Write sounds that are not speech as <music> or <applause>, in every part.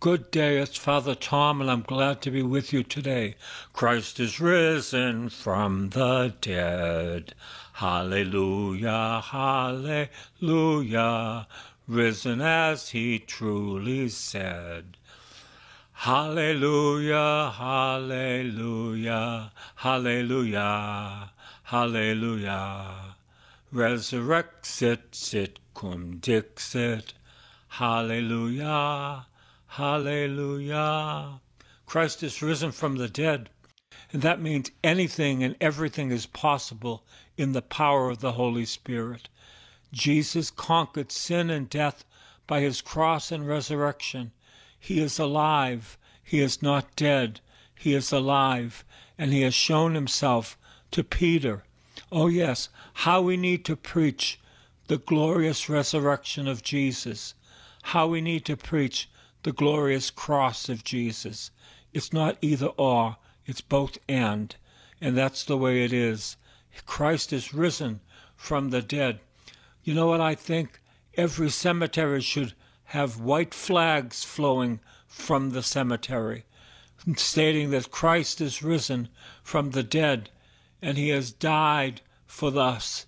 Good day, it's Father Tom, and I'm glad to be with you today. Christ is risen from the dead. Hallelujah, hallelujah, risen as he truly said. Hallelujah, hallelujah, hallelujah, hallelujah. Resurrexit sit cum dixit. Hallelujah. Hallelujah. Christ is risen from the dead. And that means anything and everything is possible in the power of the Holy Spirit. Jesus conquered sin and death by his cross and resurrection. He is alive. He is not dead. He is alive. And he has shown himself to Peter. Oh, yes, how we need to preach the glorious resurrection of Jesus. How we need to preach the glorious cross of Jesus. It's not either or, it's both and. And that's the way it is. Christ is risen from the dead. You know what I think? Every cemetery should have white flags flowing from the cemetery, stating that Christ is risen from the dead and he has died for us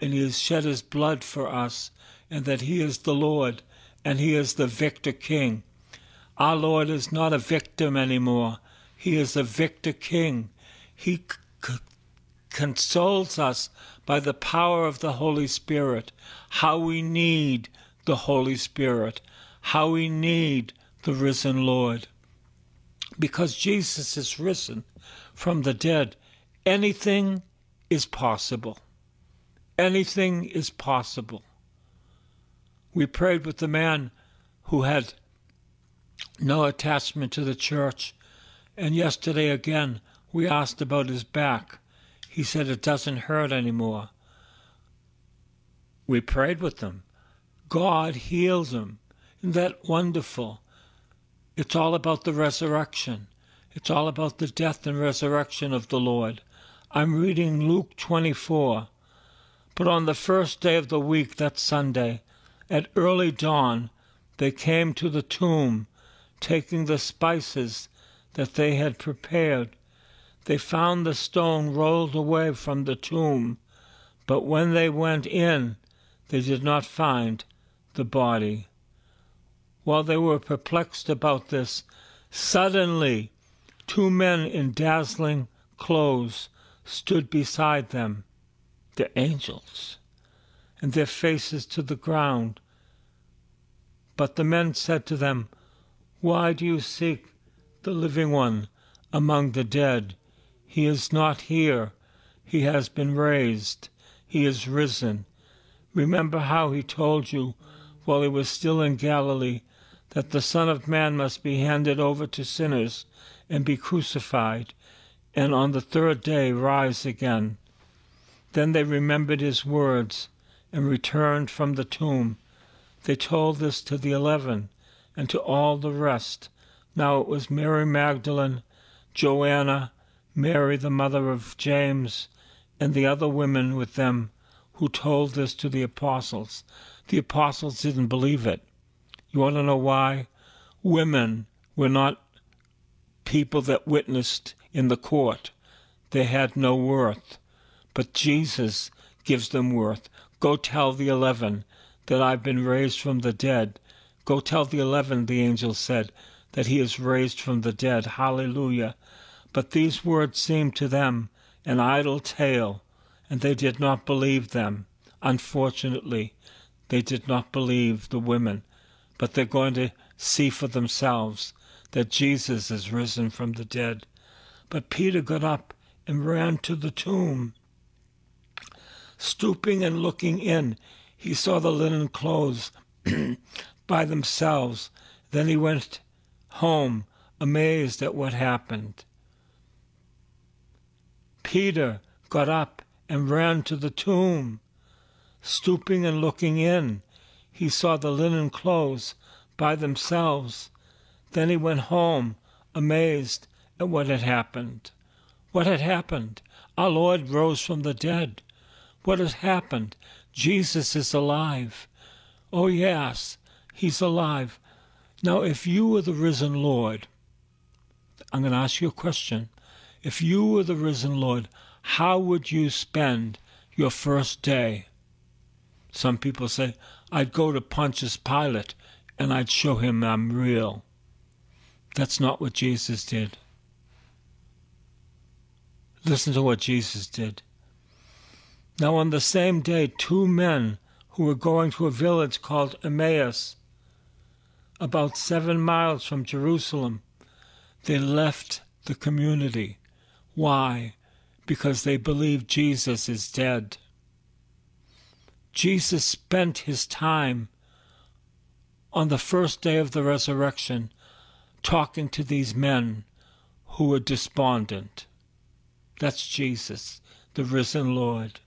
and he has shed his blood for us and that he is the Lord and he is the victor king. Our Lord is not a victim anymore. He is a victor king. He c- consoles us by the power of the Holy Spirit. How we need the Holy Spirit. How we need the risen Lord. Because Jesus is risen from the dead, anything is possible. Anything is possible. We prayed with the man who had no attachment to the church. And yesterday again, we asked about his back. He said it doesn't hurt anymore. We prayed with him. God heals him. Isn't that wonderful? It's all about the resurrection. It's all about the death and resurrection of the Lord. I'm reading Luke 24. But on the first day of the week, that Sunday, at early dawn, they came to the tomb taking the spices that they had prepared. They found the stone rolled away from the tomb, but when they went in, they did not find the body. While they were perplexed about this, suddenly two men in dazzling clothes stood beside them, the angels, and their faces to the ground. But the men said to them, why do you seek the living one among the dead? He is not here. He has been raised. He is risen. Remember how he told you while he was still in Galilee that the Son of Man must be handed over to sinners and be crucified, and on the third day rise again. Then they remembered his words and returned from the tomb. They told this to the eleven and to all the rest. Now it was Mary Magdalene, Joanna, Mary the mother of James, and the other women with them who told this to the apostles. The apostles didn't believe it. You want to know why? Women were not people that witnessed in the court. They had no worth. But Jesus gives them worth. Go tell the eleven that I've been raised from the dead, Go tell the eleven, the angel said, that he is raised from the dead. Hallelujah. But these words seemed to them an idle tale, and they did not believe them. Unfortunately, they did not believe the women, but they're going to see for themselves that Jesus is risen from the dead. But Peter got up and ran to the tomb. Stooping and looking in, he saw the linen clothes <clears throat> by themselves. Then he went home, amazed at what happened. Peter got up and ran to the tomb. Stooping and looking in, he saw the linen clothes by themselves. Then he went home, amazed at what had happened. What had happened? Our Lord rose from the dead. What has happened? Jesus is alive. Oh, yes, he's alive. Now, if you were the risen Lord, I'm going to ask you a question. If you were the risen Lord, how would you spend your first day? Some people say, I'd go to Pontius Pilate and I'd show him I'm real. That's not what Jesus did. Listen to what Jesus did. Now, on the same day, two men who were going to a village called Emmaus, about seven miles from Jerusalem, they left the community. Why? Because they believe Jesus is dead. Jesus spent his time on the first day of the resurrection talking to these men who were despondent. That's Jesus, the risen Lord.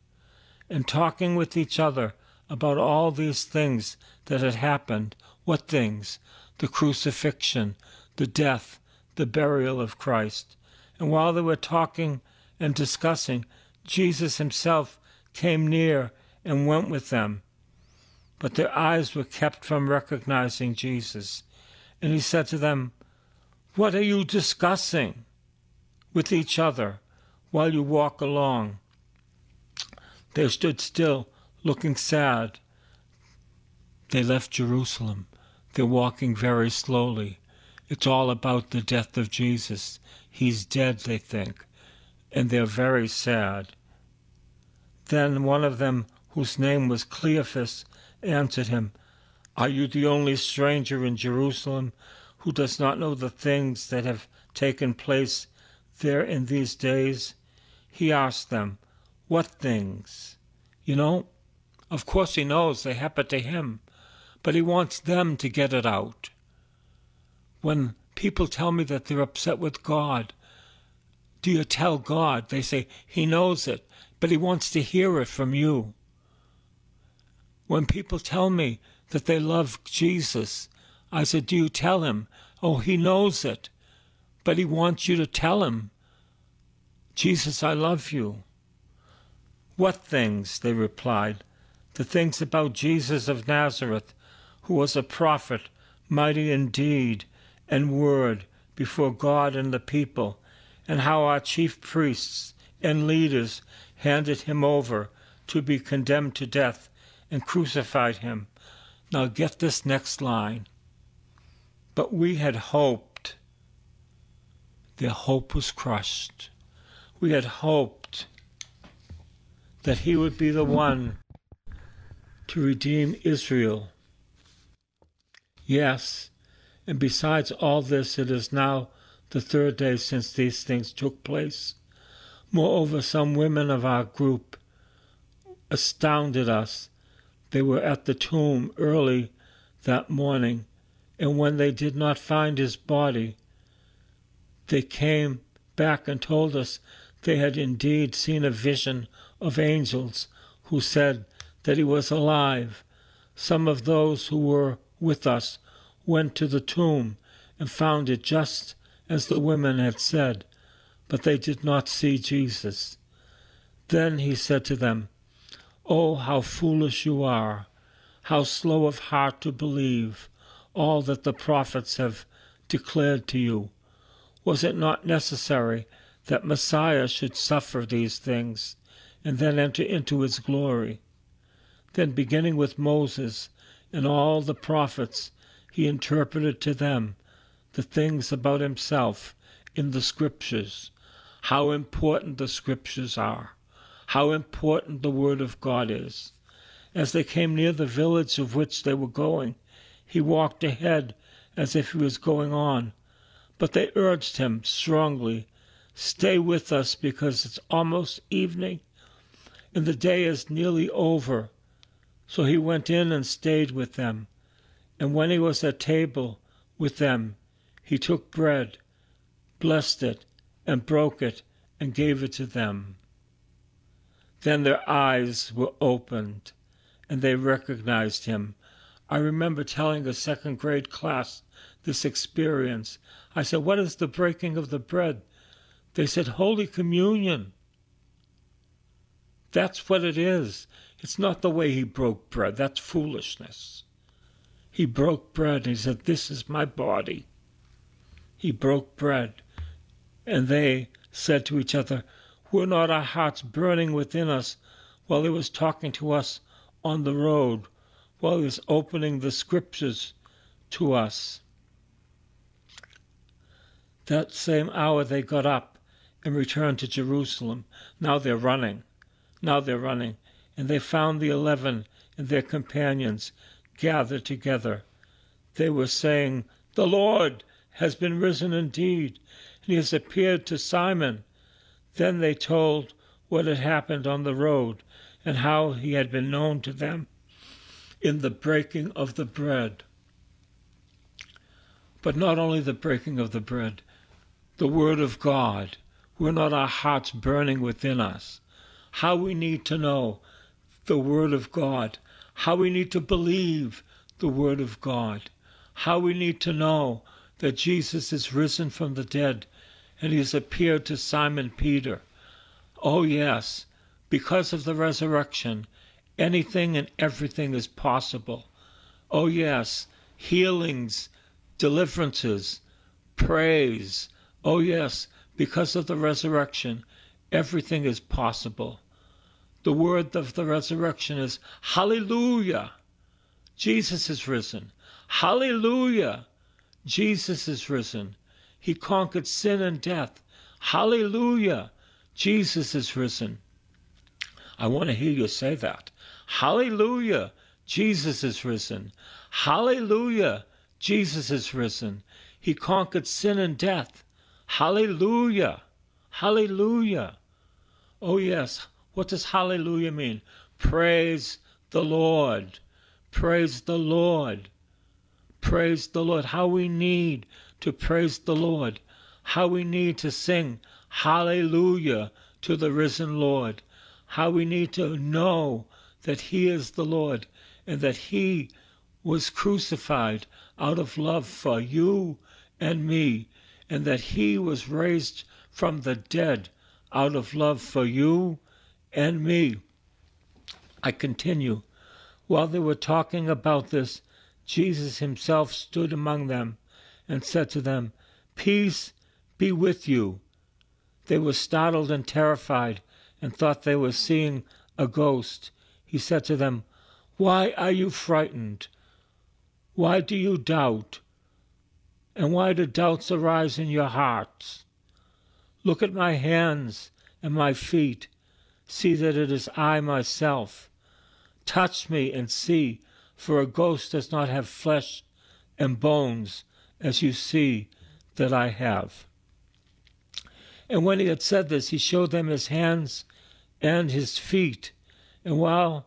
And talking with each other about all these things that had happened. What things? The crucifixion, the death, the burial of Christ. And while they were talking and discussing, Jesus himself came near and went with them. But their eyes were kept from recognizing Jesus. And he said to them, What are you discussing with each other? while you walk along. They stood still, looking sad. They left Jerusalem. They're walking very slowly. It's all about the death of Jesus. He's dead, they think, and they're very sad. Then one of them, whose name was Cleophas, answered him, Are you the only stranger in Jerusalem who does not know the things that have taken place there in these days? he asked them, What things? You know, of course he knows they happened to him, but he wants them to get it out. When people tell me that they're upset with God, do you tell God? They say, He knows it, but He wants to hear it from you. When people tell me that they love Jesus, I said, Do you tell Him? Oh, He knows it, but He wants you to tell Him. Jesus, I love you. What things? They replied. The things about Jesus of Nazareth, who was a prophet, mighty in deed and word before God and the people, and how our chief priests and leaders handed him over to be condemned to death and crucified him. Now get this next line. But we had hoped. Their hope was crushed we had hoped that he would be the one to redeem Israel. Yes, and besides all this, it is now the third day since these things took place. Moreover, some women of our group astounded us. They were at the tomb early that morning, and when they did not find his body, they came back and told us they had indeed seen a vision of angels who said that he was alive. Some of those who were with us went to the tomb and found it just as the women had said, but they did not see Jesus. Then he said to them, Oh, how foolish you are! How slow of heart to believe all that the prophets have declared to you! Was it not necessary that Messiah should suffer these things and then enter into his glory. Then, beginning with Moses and all the prophets, he interpreted to them the things about himself in the scriptures, how important the scriptures are, how important the word of God is. As they came near the village of which they were going, he walked ahead as if he was going on, but they urged him strongly Stay with us because it's almost evening and the day is nearly over. So he went in and stayed with them. And when he was at table with them, he took bread, blessed it, and broke it, and gave it to them. Then their eyes were opened and they recognized him. I remember telling a second grade class this experience. I said, What is the breaking of the bread? They said, Holy Communion. That's what it is. It's not the way he broke bread. That's foolishness. He broke bread and he said, This is my body. He broke bread. And they said to each other, Were not our hearts burning within us while he was talking to us on the road, while he was opening the scriptures to us? That same hour they got up and returned to Jerusalem. Now they're running. Now they're running. And they found the eleven and their companions gathered together. They were saying, The Lord has been risen indeed, and he has appeared to Simon. Then they told what had happened on the road and how he had been known to them in the breaking of the bread. But not only the breaking of the bread, the Word of God. Were not our hearts burning within us? How we need to know the Word of God. How we need to believe the Word of God. How we need to know that Jesus is risen from the dead and he has appeared to Simon Peter. Oh, yes, because of the resurrection, anything and everything is possible. Oh, yes, healings, deliverances, praise, Oh, yes, because of the resurrection, everything is possible. The word of the resurrection is Hallelujah! Jesus is risen. Hallelujah! Jesus is risen. He conquered sin and death. Hallelujah! Jesus is risen. I want to hear you say that. Hallelujah! Jesus is risen. Hallelujah! Jesus is risen. He conquered sin and death. Hallelujah! Hallelujah! Oh, yes. What does hallelujah mean? Praise the Lord. Praise the Lord. Praise the Lord. How we need to praise the Lord. How we need to sing hallelujah to the risen Lord. How we need to know that He is the Lord and that He was crucified out of love for you and me and that he was raised from the dead out of love for you and me. I continue. While they were talking about this, Jesus himself stood among them and said to them, Peace be with you. They were startled and terrified and thought they were seeing a ghost. He said to them, Why are you frightened? Why do you doubt? And why do doubts arise in your hearts? Look at my hands and my feet. See that it is I myself. Touch me and see, for a ghost does not have flesh and bones, as you see that I have. And when he had said this, he showed them his hands and his feet. And while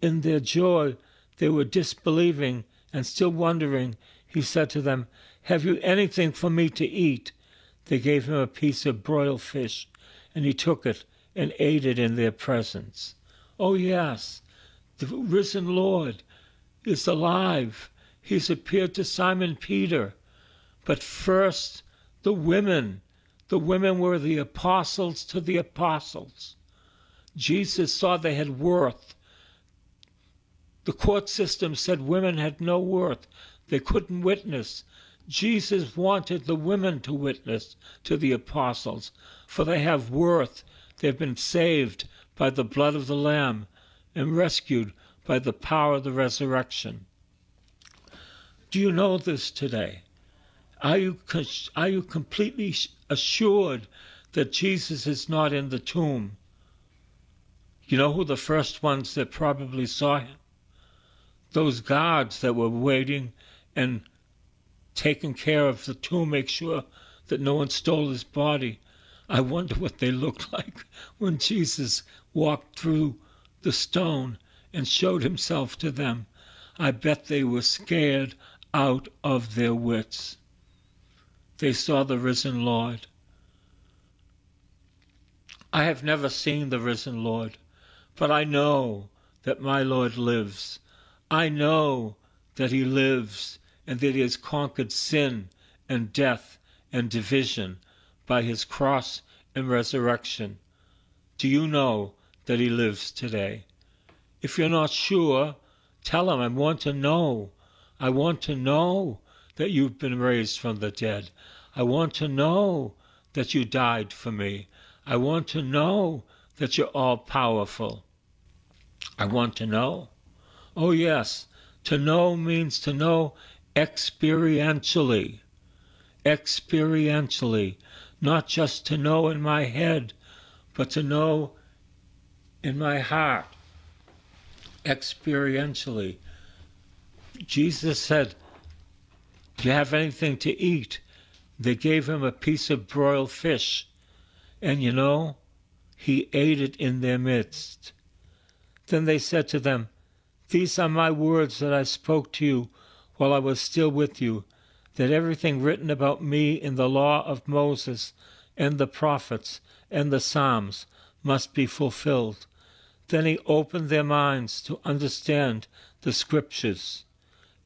in their joy they were disbelieving and still wondering, he said to them, Have you anything for me to eat? They gave him a piece of broiled fish, and he took it and aided in their presence. Oh, yes, the risen Lord is alive. He's appeared to Simon Peter. But first, the women. The women were the apostles to the apostles. Jesus saw they had worth. The court system said women had no worth. They couldn't witness. Jesus wanted the women to witness to the apostles, for they have worth. They've been saved by the blood of the Lamb and rescued by the power of the resurrection. Do you know this today? Are you, are you completely assured that Jesus is not in the tomb? You know who the first ones that probably saw him? Those guards that were waiting and taking care of the tomb, make sure that no one stole his body. I wonder what they looked <laughs> like when Jesus walked through the stone and showed himself to them. I bet they were scared out of their wits. They saw the risen Lord. I have never seen the risen Lord, but I know that my Lord lives. I know that he lives and that he has conquered sin and death and division by his cross and resurrection. Do you know that he lives today? If you're not sure, tell him, I want to know. I want to know that you've been raised from the dead. I want to know that you died for me. I want to know that you're all powerful. I want to know. Oh, yes, to know means to know experientially. Experientially. Not just to know in my head, but to know in my heart. Experientially. Jesus said, Do you have anything to eat? They gave him a piece of broiled fish, and you know, he ate it in their midst. Then they said to them, These are my words that I spoke to you while I was still with you, that everything written about me in the law of Moses and the prophets and the Psalms must be fulfilled. Then he opened their minds to understand the Scriptures.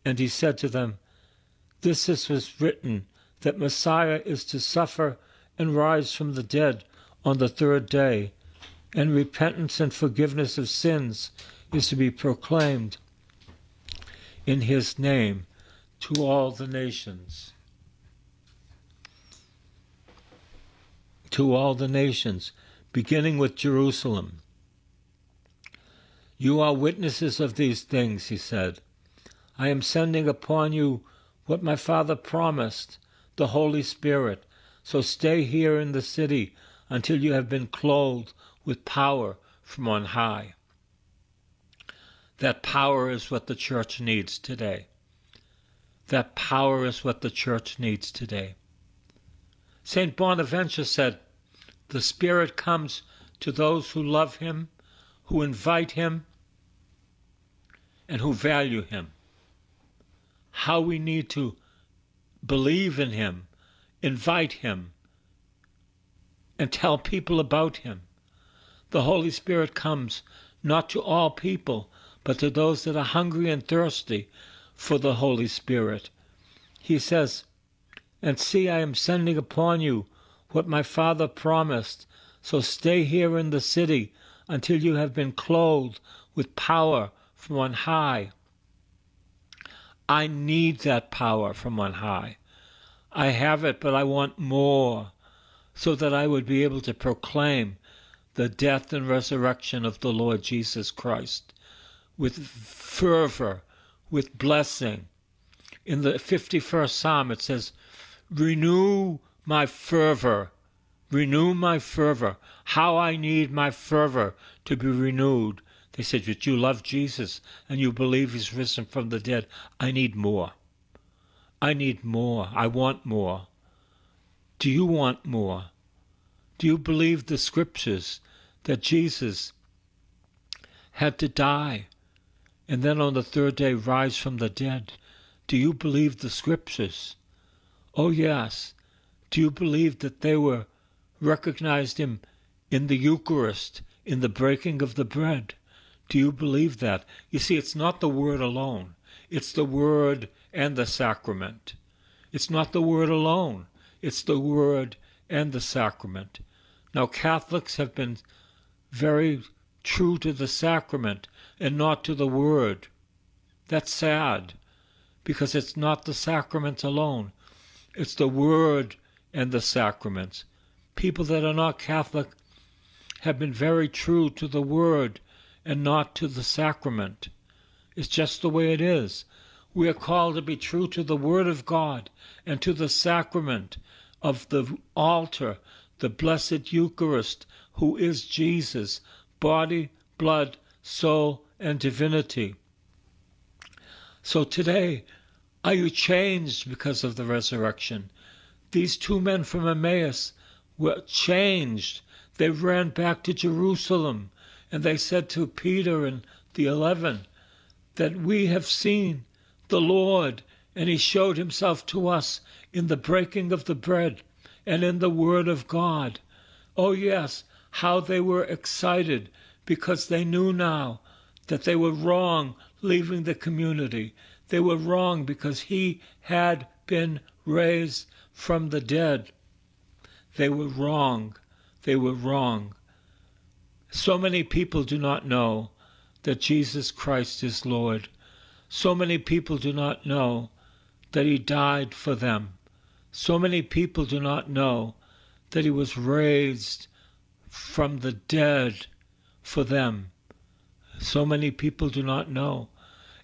And he said to them, This is written, that Messiah is to suffer and rise from the dead on the third day, and repentance and forgiveness of sins is to be proclaimed in his name to all the nations. To all the nations, beginning with Jerusalem. You are witnesses of these things, he said. I am sending upon you what my Father promised, the Holy Spirit. So stay here in the city until you have been clothed with power from on high. That power is what the church needs today. That power is what the church needs today. St. Bonaventure said, The Spirit comes to those who love Him, who invite Him, and who value Him. How we need to believe in Him, invite Him, and tell people about Him. The Holy Spirit comes not to all people, but to those that are hungry and thirsty for the Holy Spirit. He says, And see, I am sending upon you what my Father promised. So stay here in the city until you have been clothed with power from on high. I need that power from on high. I have it, but I want more, so that I would be able to proclaim the death and resurrection of the Lord Jesus Christ with fervor, with blessing. In the 51st Psalm, it says, Renew my fervor, renew my fervor. How I need my fervor to be renewed. They said, But you love Jesus and you believe he's risen from the dead. I need more. I need more. I want more. Do you want more? Do you believe the scriptures that Jesus had to die and then on the third day rise from the dead? Do you believe the scriptures? Oh, yes. Do you believe that they were recognized him in the Eucharist, in the breaking of the bread? Do you believe that? You see, it's not the word alone. It's the word and the sacrament. It's not the word alone. It's the word and the sacrament. Now, Catholics have been very true to the sacrament and not to the word. That's sad because it's not the sacrament alone. It's the word and the sacraments. People that are not Catholic have been very true to the word and not to the sacrament. It's just the way it is. We are called to be true to the Word of God and to the sacrament of the altar, the Blessed Eucharist, who is Jesus, body, blood, soul, and divinity. So today, are you changed because of the resurrection? These two men from Emmaus were changed. They ran back to Jerusalem and they said to Peter and the eleven that we have seen the Lord, and he showed himself to us in the breaking of the bread and in the word of God. Oh, yes, how they were excited because they knew now that they were wrong leaving the community. They were wrong because he had been raised from the dead. They were wrong. They were wrong. So many people do not know that Jesus Christ is Lord. So many people do not know that He died for them. So many people do not know that He was raised from the dead for them. So many people do not know.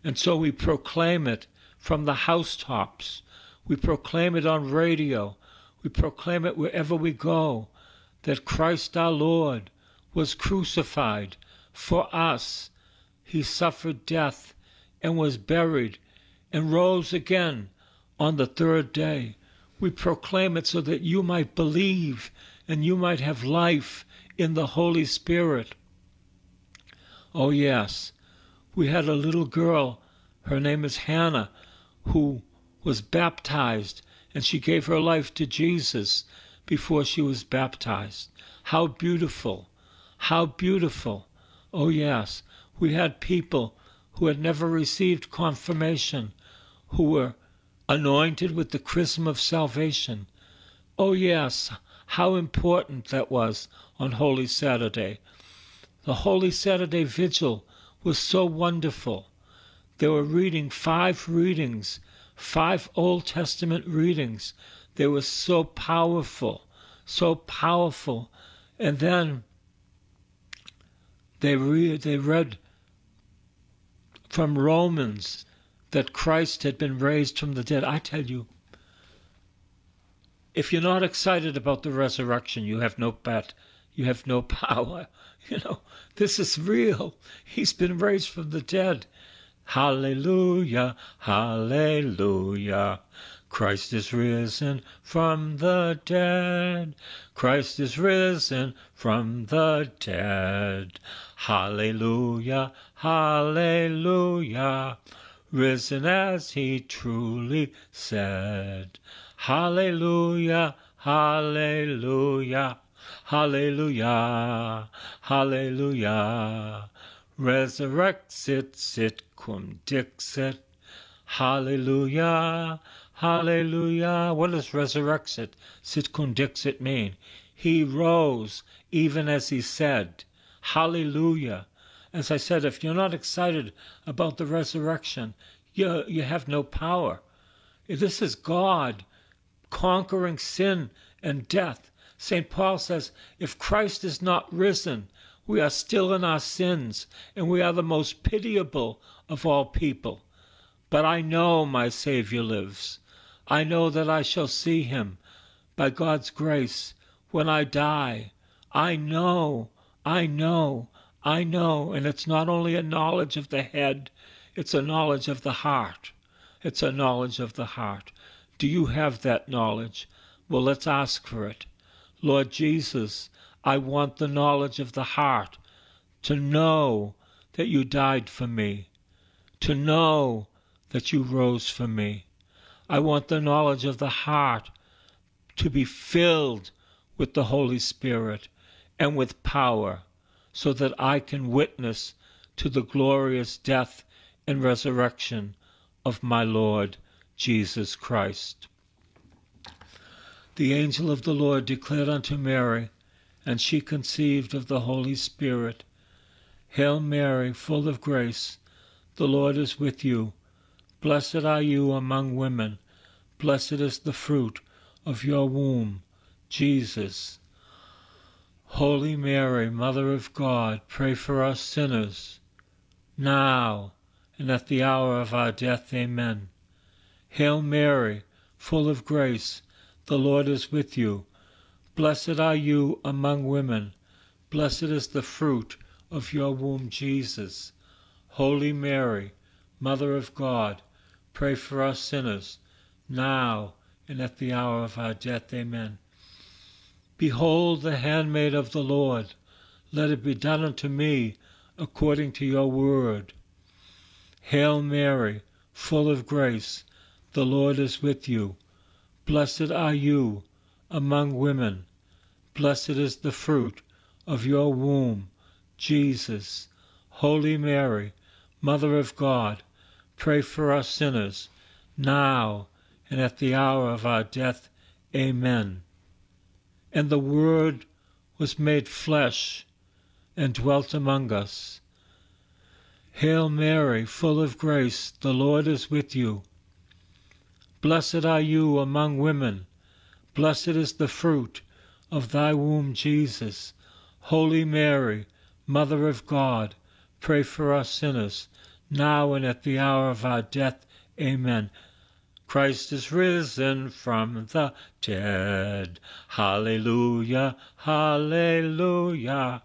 And so we proclaim it from the housetops. We proclaim it on radio. We proclaim it wherever we go that Christ our Lord was crucified for us. He suffered death and was buried and rose again on the third day. We proclaim it so that you might believe and you might have life in the Holy Spirit. Oh, yes, we had a little girl, her name is Hannah, who was baptized and she gave her life to Jesus before she was baptized. How beautiful! How beautiful! Oh, yes, we had people who had never received confirmation, who were anointed with the chrism of salvation. Oh, yes, how important that was on Holy Saturday. The Holy Saturday Vigil was so wonderful. They were reading five readings, five Old Testament readings. They were so powerful, so powerful. And then they, re- they read from Romans that Christ had been raised from the dead. I tell you, if you're not excited about the resurrection, you have no bet, you have no power. <laughs> You know, this is real. He's been raised from the dead. Hallelujah, hallelujah. Christ is risen from the dead. Christ is risen from the dead. Hallelujah, hallelujah. Risen as he truly said. Hallelujah, hallelujah. Hallelujah, hallelujah. Resurrexit sit cum dixit. Hallelujah, hallelujah. What does resurrexit sicut dixit mean? He rose even as he said. Hallelujah. As I said, if you're not excited about the resurrection, you, you have no power. This is God conquering sin and death. St. Paul says, if Christ is not risen, we are still in our sins, and we are the most pitiable of all people. But I know my Savior lives. I know that I shall see him by God's grace when I die. I know, I know, I know, and it's not only a knowledge of the head, it's a knowledge of the heart. It's a knowledge of the heart. Do you have that knowledge? Well, let's ask for it. Lord Jesus, I want the knowledge of the heart to know that you died for me, to know that you rose for me. I want the knowledge of the heart to be filled with the Holy Spirit and with power so that I can witness to the glorious death and resurrection of my Lord Jesus Christ. The angel of the Lord declared unto Mary, and she conceived of the Holy Spirit. Hail Mary, full of grace, the Lord is with you. Blessed are you among women, blessed is the fruit of your womb, Jesus. Holy Mary, Mother of God, pray for us sinners, now and at the hour of our death. Amen. Hail Mary, full of grace, the Lord is with you. Blessed are you among women, blessed is the fruit of your womb, Jesus. Holy Mary, Mother of God, pray for us sinners, now and at the hour of our death. Amen. Behold the handmaid of the Lord, let it be done unto me according to your word. Hail Mary, full of grace, the Lord is with you. Blessed are you among women, blessed is the fruit of your womb, Jesus. Holy Mary, Mother of God, pray for us sinners, now and at the hour of our death. Amen. And the Word was made flesh and dwelt among us. Hail Mary, full of grace, the Lord is with you. Blessed are you among women, blessed is the fruit of thy womb, Jesus. Holy Mary, Mother of God, pray for us sinners, now and at the hour of our death. Amen. Christ is risen from the dead. Hallelujah, hallelujah.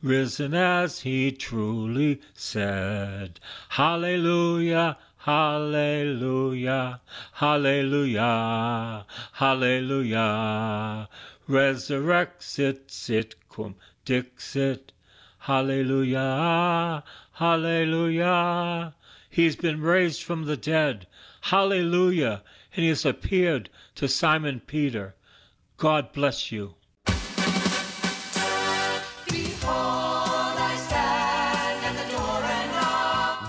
Risen as he truly said. Hallelujah, hallelujah, hallelujah, hallelujah. Resurrexit sit cum dixit. Hallelujah, hallelujah. He's been raised from the dead. Hallelujah. And he has appeared to Simon Peter. God bless you.